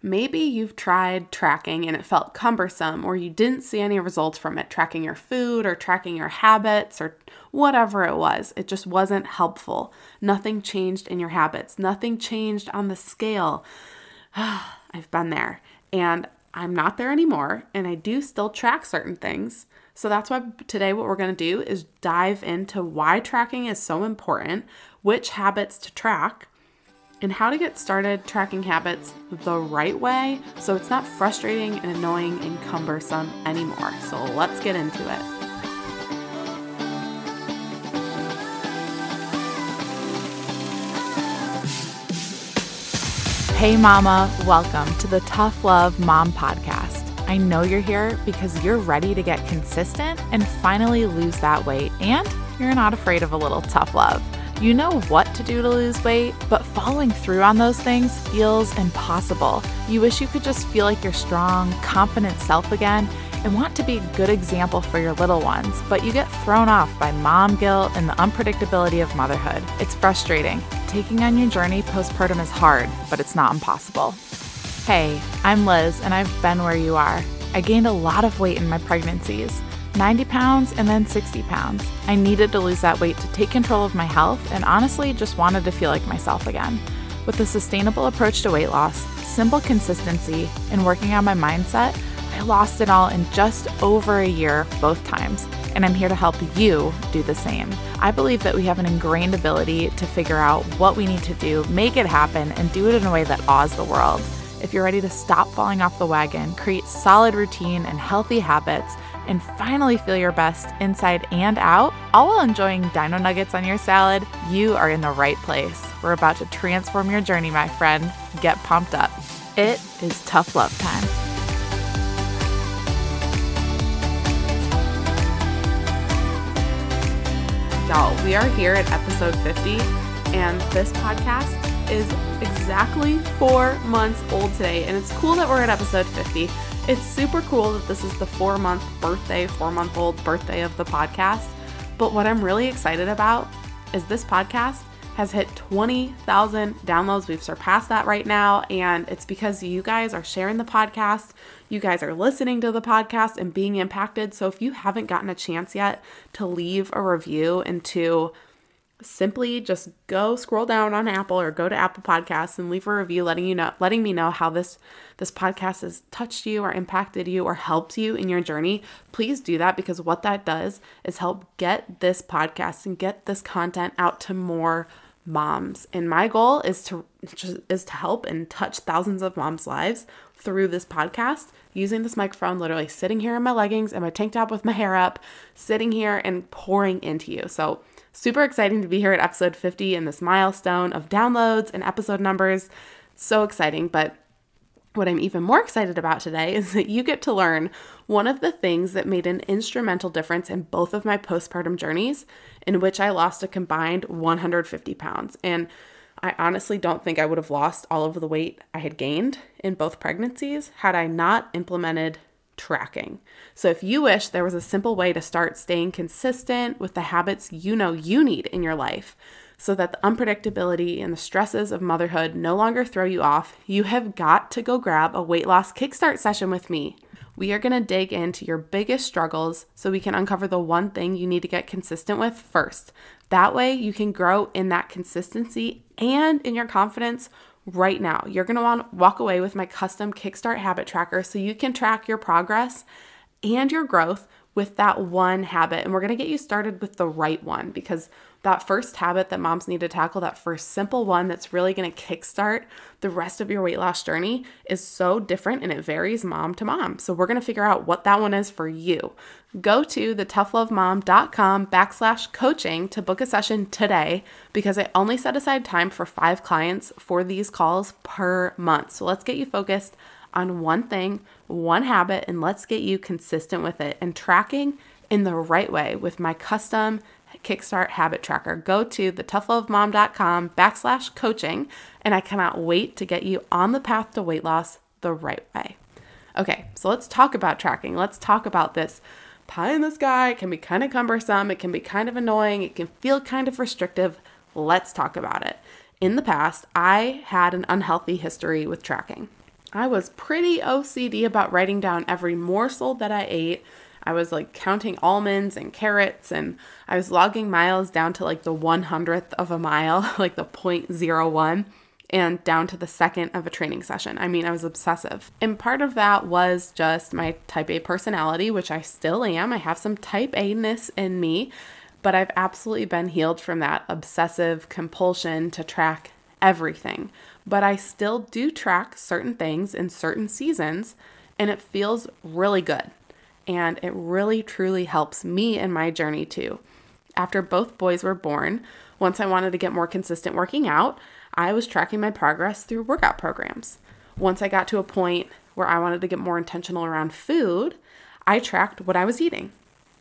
Maybe you've tried tracking and it felt cumbersome, or you didn't see any results from it, tracking your food or tracking your habits or whatever it was. It just wasn't helpful. Nothing changed in your habits, nothing changed on the scale. I've been there and I'm not there anymore, and I do still track certain things. So that's why today, what we're going to do is dive into why tracking is so important, which habits to track and how to get started tracking habits the right way so it's not frustrating and annoying and cumbersome anymore. So let's get into it. Hey, Mama, welcome to the Tough Love Mom Podcast. I know you're here because you're ready to get consistent and finally lose that weight, and you're not afraid of a little tough love. You know what to do to lose weight, but following through on those things feels impossible. You wish you could just feel like your strong, confident self again and want to be a good example for your little ones, but you get thrown off by mom guilt and the unpredictability of motherhood. It's frustrating. Taking on your journey postpartum is hard, but it's not impossible. Hey, I'm Liz, and I've been where you are. I gained a lot of weight in my pregnancies. 90 pounds and then 60 pounds. I needed to lose that weight to take control of my health and honestly just wanted to feel like myself again. With a sustainable approach to weight loss, simple consistency, and working on my mindset, I lost it all in just over a year both times. And I'm here to help you do the same. I believe that we have an ingrained ability to figure out what we need to do, make it happen, and do it in a way that awes the world. If you're ready to stop falling off the wagon, create solid routine and healthy habits, and finally feel your best inside and out, all while enjoying dino nuggets on your salad, you are in the right place. We're about to transform your journey, my friend. Get pumped up. It is tough love time. Y'all, we are here at episode 50, and this podcast is exactly four months old today. And it's cool that we're at episode 50 it's super cool that this is the four month birthday, four month old birthday of the podcast. But what I'm really excited about is this podcast has hit 20,000 downloads. We've surpassed that right now. And it's because you guys are sharing the podcast. You guys are listening to the podcast and being impacted. So if you haven't gotten a chance yet to leave a review and to simply just go scroll down on Apple or go to Apple Podcasts and leave a review letting you know letting me know how this this podcast has touched you or impacted you or helped you in your journey. Please do that because what that does is help get this podcast and get this content out to more moms. And my goal is to is to help and touch thousands of moms' lives through this podcast using this microphone literally sitting here in my leggings and my tank top with my hair up, sitting here and pouring into you. So Super exciting to be here at episode 50 and this milestone of downloads and episode numbers. So exciting. But what I'm even more excited about today is that you get to learn one of the things that made an instrumental difference in both of my postpartum journeys, in which I lost a combined 150 pounds. And I honestly don't think I would have lost all of the weight I had gained in both pregnancies had I not implemented tracking. So, if you wish there was a simple way to start staying consistent with the habits you know you need in your life so that the unpredictability and the stresses of motherhood no longer throw you off, you have got to go grab a weight loss kickstart session with me. We are going to dig into your biggest struggles so we can uncover the one thing you need to get consistent with first. That way, you can grow in that consistency and in your confidence right now. You're going to want to walk away with my custom Kickstart habit tracker so you can track your progress and your growth with that one habit. And we're going to get you started with the right one because that first habit that moms need to tackle, that first simple one that's really going to kickstart the rest of your weight loss journey, is so different and it varies mom to mom. So we're going to figure out what that one is for you. Go to thetoughlovemom.com backslash coaching to book a session today because I only set aside time for five clients for these calls per month. So let's get you focused on one thing, one habit, and let's get you consistent with it and tracking in the right way with my custom Kickstart Habit Tracker. Go to thetoughlovemom.com backslash coaching, and I cannot wait to get you on the path to weight loss the right way. Okay, so let's talk about tracking. Let's talk about this pie in the sky. It can be kind of cumbersome, it can be kind of annoying, it can feel kind of restrictive. Let's talk about it. In the past, I had an unhealthy history with tracking. I was pretty OCD about writing down every morsel that I ate. I was like counting almonds and carrots, and I was logging miles down to like the 100th of a mile, like the 0.01 and down to the second of a training session. I mean, I was obsessive. And part of that was just my type A personality, which I still am. I have some type A ness in me, but I've absolutely been healed from that obsessive compulsion to track everything. But I still do track certain things in certain seasons, and it feels really good. And it really truly helps me in my journey too. After both boys were born, once I wanted to get more consistent working out, I was tracking my progress through workout programs. Once I got to a point where I wanted to get more intentional around food, I tracked what I was eating.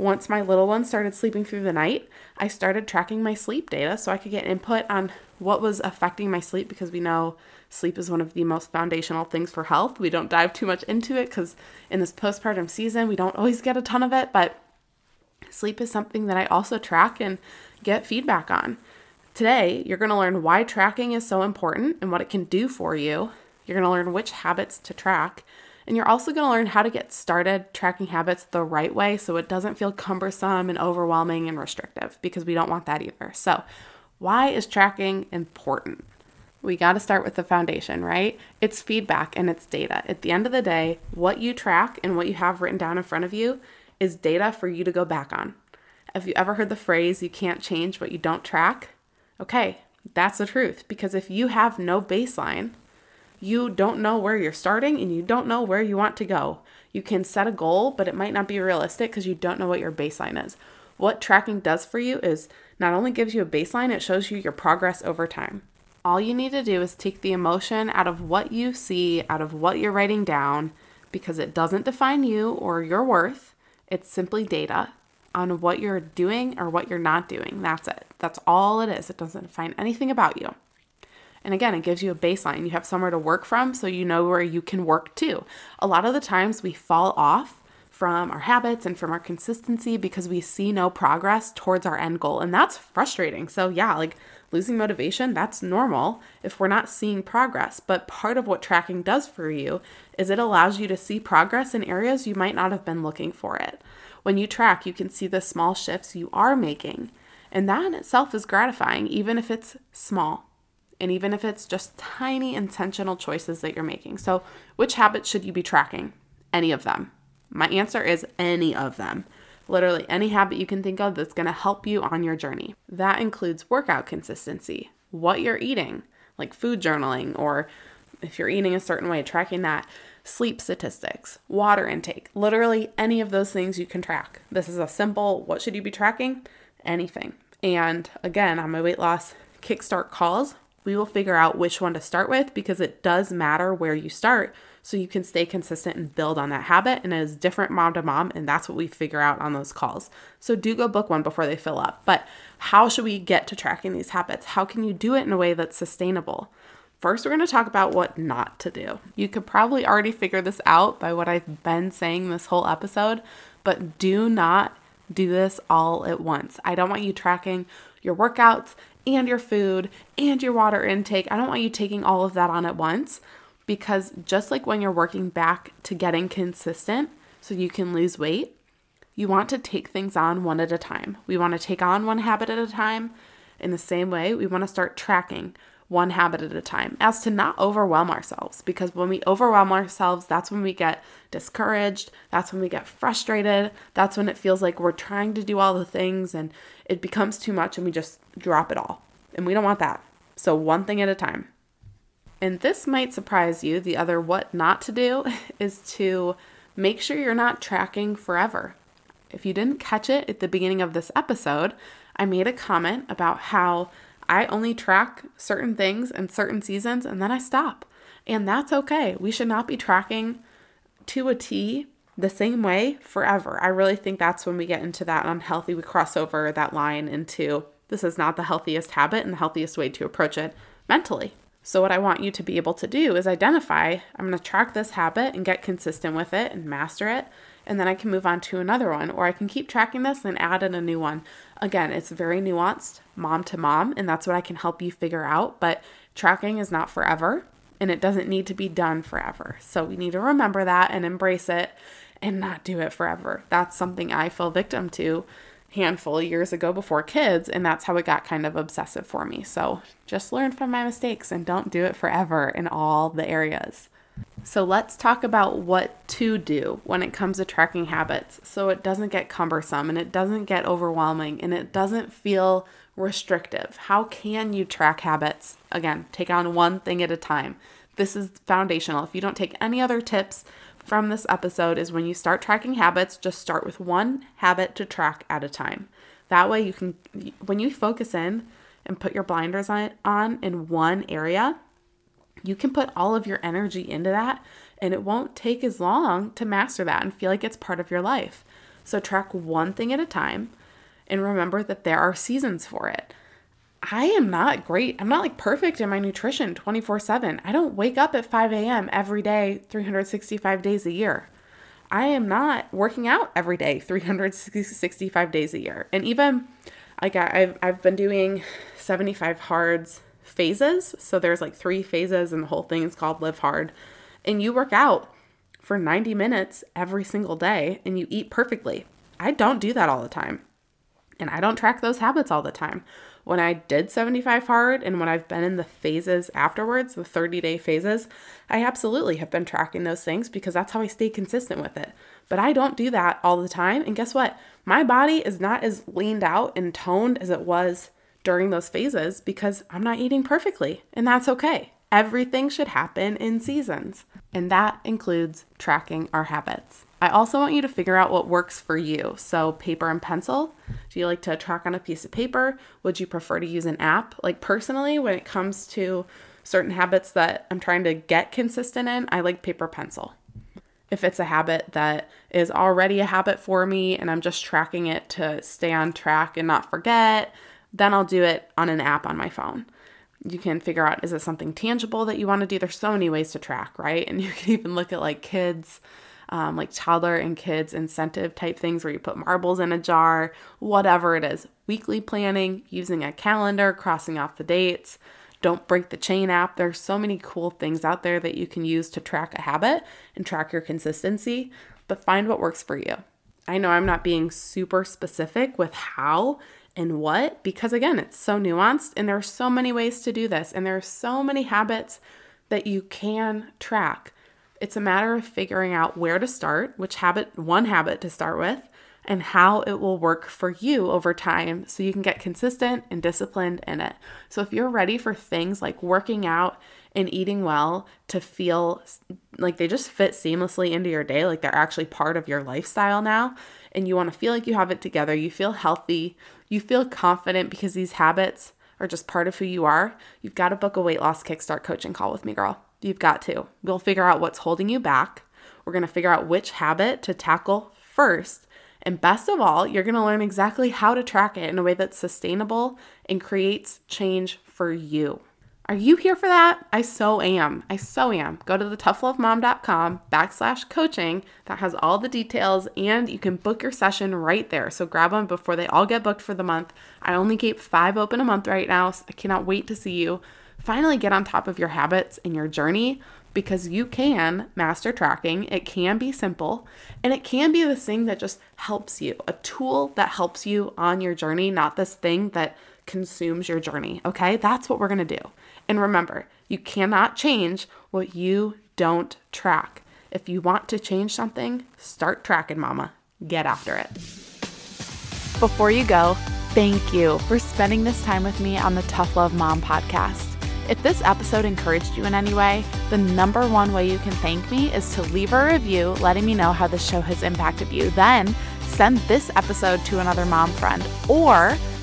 Once my little one started sleeping through the night, I started tracking my sleep data so I could get input on what was affecting my sleep because we know sleep is one of the most foundational things for health. We don't dive too much into it because in this postpartum season, we don't always get a ton of it, but sleep is something that I also track and get feedback on. Today, you're going to learn why tracking is so important and what it can do for you. You're going to learn which habits to track. And you're also going to learn how to get started tracking habits the right way so it doesn't feel cumbersome and overwhelming and restrictive because we don't want that either. So, why is tracking important? We got to start with the foundation, right? It's feedback and it's data. At the end of the day, what you track and what you have written down in front of you is data for you to go back on. Have you ever heard the phrase, you can't change what you don't track? Okay, that's the truth. Because if you have no baseline, you don't know where you're starting and you don't know where you want to go. You can set a goal, but it might not be realistic because you don't know what your baseline is. What tracking does for you is not only gives you a baseline, it shows you your progress over time. All you need to do is take the emotion out of what you see, out of what you're writing down, because it doesn't define you or your worth. It's simply data on what you're doing or what you're not doing. That's it. That's all it is. It doesn't define anything about you. And again, it gives you a baseline. You have somewhere to work from so you know where you can work to. A lot of the times we fall off from our habits and from our consistency because we see no progress towards our end goal. And that's frustrating. So, yeah, like losing motivation, that's normal if we're not seeing progress. But part of what tracking does for you is it allows you to see progress in areas you might not have been looking for it. When you track, you can see the small shifts you are making. And that in itself is gratifying, even if it's small and even if it's just tiny intentional choices that you're making. So, which habits should you be tracking? Any of them. My answer is any of them. Literally any habit you can think of that's to help you on your journey. That includes workout consistency, what you're eating, like food journaling, or if you're eating a certain way, tracking that sleep statistics, water intake, literally any of those things you can track. This is a simple what should you be tracking? Anything. And again, on my weight loss kickstart calls, we will figure out which one to start with because it does matter where you start so you can stay consistent and build on that habit. And it is different mom to mom, and that's what we figure out on those calls. So do go book one before they fill up. But how should we get to tracking these habits? How can you do it in a way that's sustainable? First, we're going to talk about what not to do. You could probably already figure this out by what I've been saying this whole episode, but do not do this all at once. I don't want you tracking your workouts and your food and your water intake. I don't want you taking all of that on at once because just like when you're working back to getting consistent so you can lose weight, you want to take things on one at a time. We want to take on one habit at a time. In the same way, we want to start tracking one habit at a time as to not overwhelm ourselves because when we overwhelm ourselves that's when we get discouraged that's when we get frustrated that's when it feels like we're trying to do all the things and it becomes too much and we just drop it all. And we don't want that. So one thing at a time. And this might surprise you the other what not to do is to make sure you're not tracking forever. If you didn't catch it at the beginning of this episode i made a comment about how I only track certain things in certain seasons and then I stop. And that's okay. We should not be tracking to a T the same way forever. I really think that's when we get into that unhealthy, we cross over that line into this is not the healthiest habit and the healthiest way to approach it mentally. So, what I want you to be able to do is identify I'm going to track this habit and get consistent with it and master it and then I can move on to another one, or I can keep tracking this and add in a new one. Again, it's very nuanced, mom to mom, and that's what I can help you figure out. But tracking is not forever. and it doesn't need to be done forever. So we need to remember that and embrace it and not do it forever. That's something I fell victim to handful of years ago before kids, and that's how it got kind of obsessive for me. So just learn from my mistakes and don't do it forever in all the areas. So let's talk about what to do when it comes to tracking habits so it doesn't get cumbersome and it doesn't get overwhelming and it doesn't feel restrictive. How can you track habits? Again, take on one thing at a time. This is foundational. If you don't take any other tips from this episode is when you start tracking habits, just start with one habit to track at a time. That way you can when you focus in and put your blinders on, on in one area, you can put all of your energy into that and it won't take as long to master that and feel like it's part of your life. So track one thing at a time and remember that there are seasons for it. I am not great. I'm not like perfect in my nutrition 24 7. I don't wake up at 5 a.m. every day, 365 days a year. I am not working out every day, 365 days a year. And even like I've, I've been doing 75 hards phases. So there's like three phases, and the whole thing is called Live Hard. And you work out for 90 minutes every single day and you eat perfectly. I don't do that all the time. And I don't track those habits all the time. When I did 75 hard and when I've been in the phases afterwards, the 30 day phases, I absolutely have been tracking those things because that's how I stay consistent with it. But I don't do that all the time. And guess what? My body is not as leaned out and toned as it was during those phases because I'm not eating perfectly, and that's okay. Everything should happen in seasons, and that includes tracking our habits. I also want you to figure out what works for you. So, paper and pencil. Do you like to track on a piece of paper? Would you prefer to use an app? Like, personally, when it comes to certain habits that I'm trying to get consistent in, I like paper pencil. If it's a habit that is already a habit for me and I'm just tracking it to stay on track and not forget, then I'll do it on an app on my phone. You can figure out is it something tangible that you want to do? There's so many ways to track, right? And you can even look at like kids, um, like toddler and kids incentive type things where you put marbles in a jar, whatever it is. Weekly planning, using a calendar, crossing off the dates. Don't break the chain app. There's so many cool things out there that you can use to track a habit and track your consistency, but find what works for you. I know I'm not being super specific with how and what? Because again it's so nuanced and there are so many ways to do this and there are so many habits that you can track. It's a matter of figuring out where to start which habit one habit to start with and how it will work for you over time so you can get consistent and disciplined in it. So if you're ready for things like working out and eating well to feel like they just fit seamlessly into your day like they're actually part of your lifestyle now and you want to feel like you have it together you feel healthy you feel confident because these habits are just part of who you are, you've got to book a weight loss kickstart coaching call with me, girl. You've got to. We'll figure out what's holding you back. We're going to figure out which habit to tackle first. And best of all, you're going to learn exactly how to track it in a way that's sustainable and creates change for you. Are you here for that? I so am. I so am. Go to the toughlovemom.com backslash coaching. That has all the details and you can book your session right there. So grab them before they all get booked for the month. I only keep five open a month right now. So I cannot wait to see you. Finally get on top of your habits and your journey because you can master tracking. It can be simple and it can be this thing that just helps you, a tool that helps you on your journey, not this thing that consumes your journey. Okay, that's what we're gonna do. And remember, you cannot change what you don't track. If you want to change something, start tracking, mama. Get after it. Before you go, thank you for spending this time with me on the Tough Love Mom podcast. If this episode encouraged you in any way, the number one way you can thank me is to leave a review letting me know how the show has impacted you. Then send this episode to another mom friend or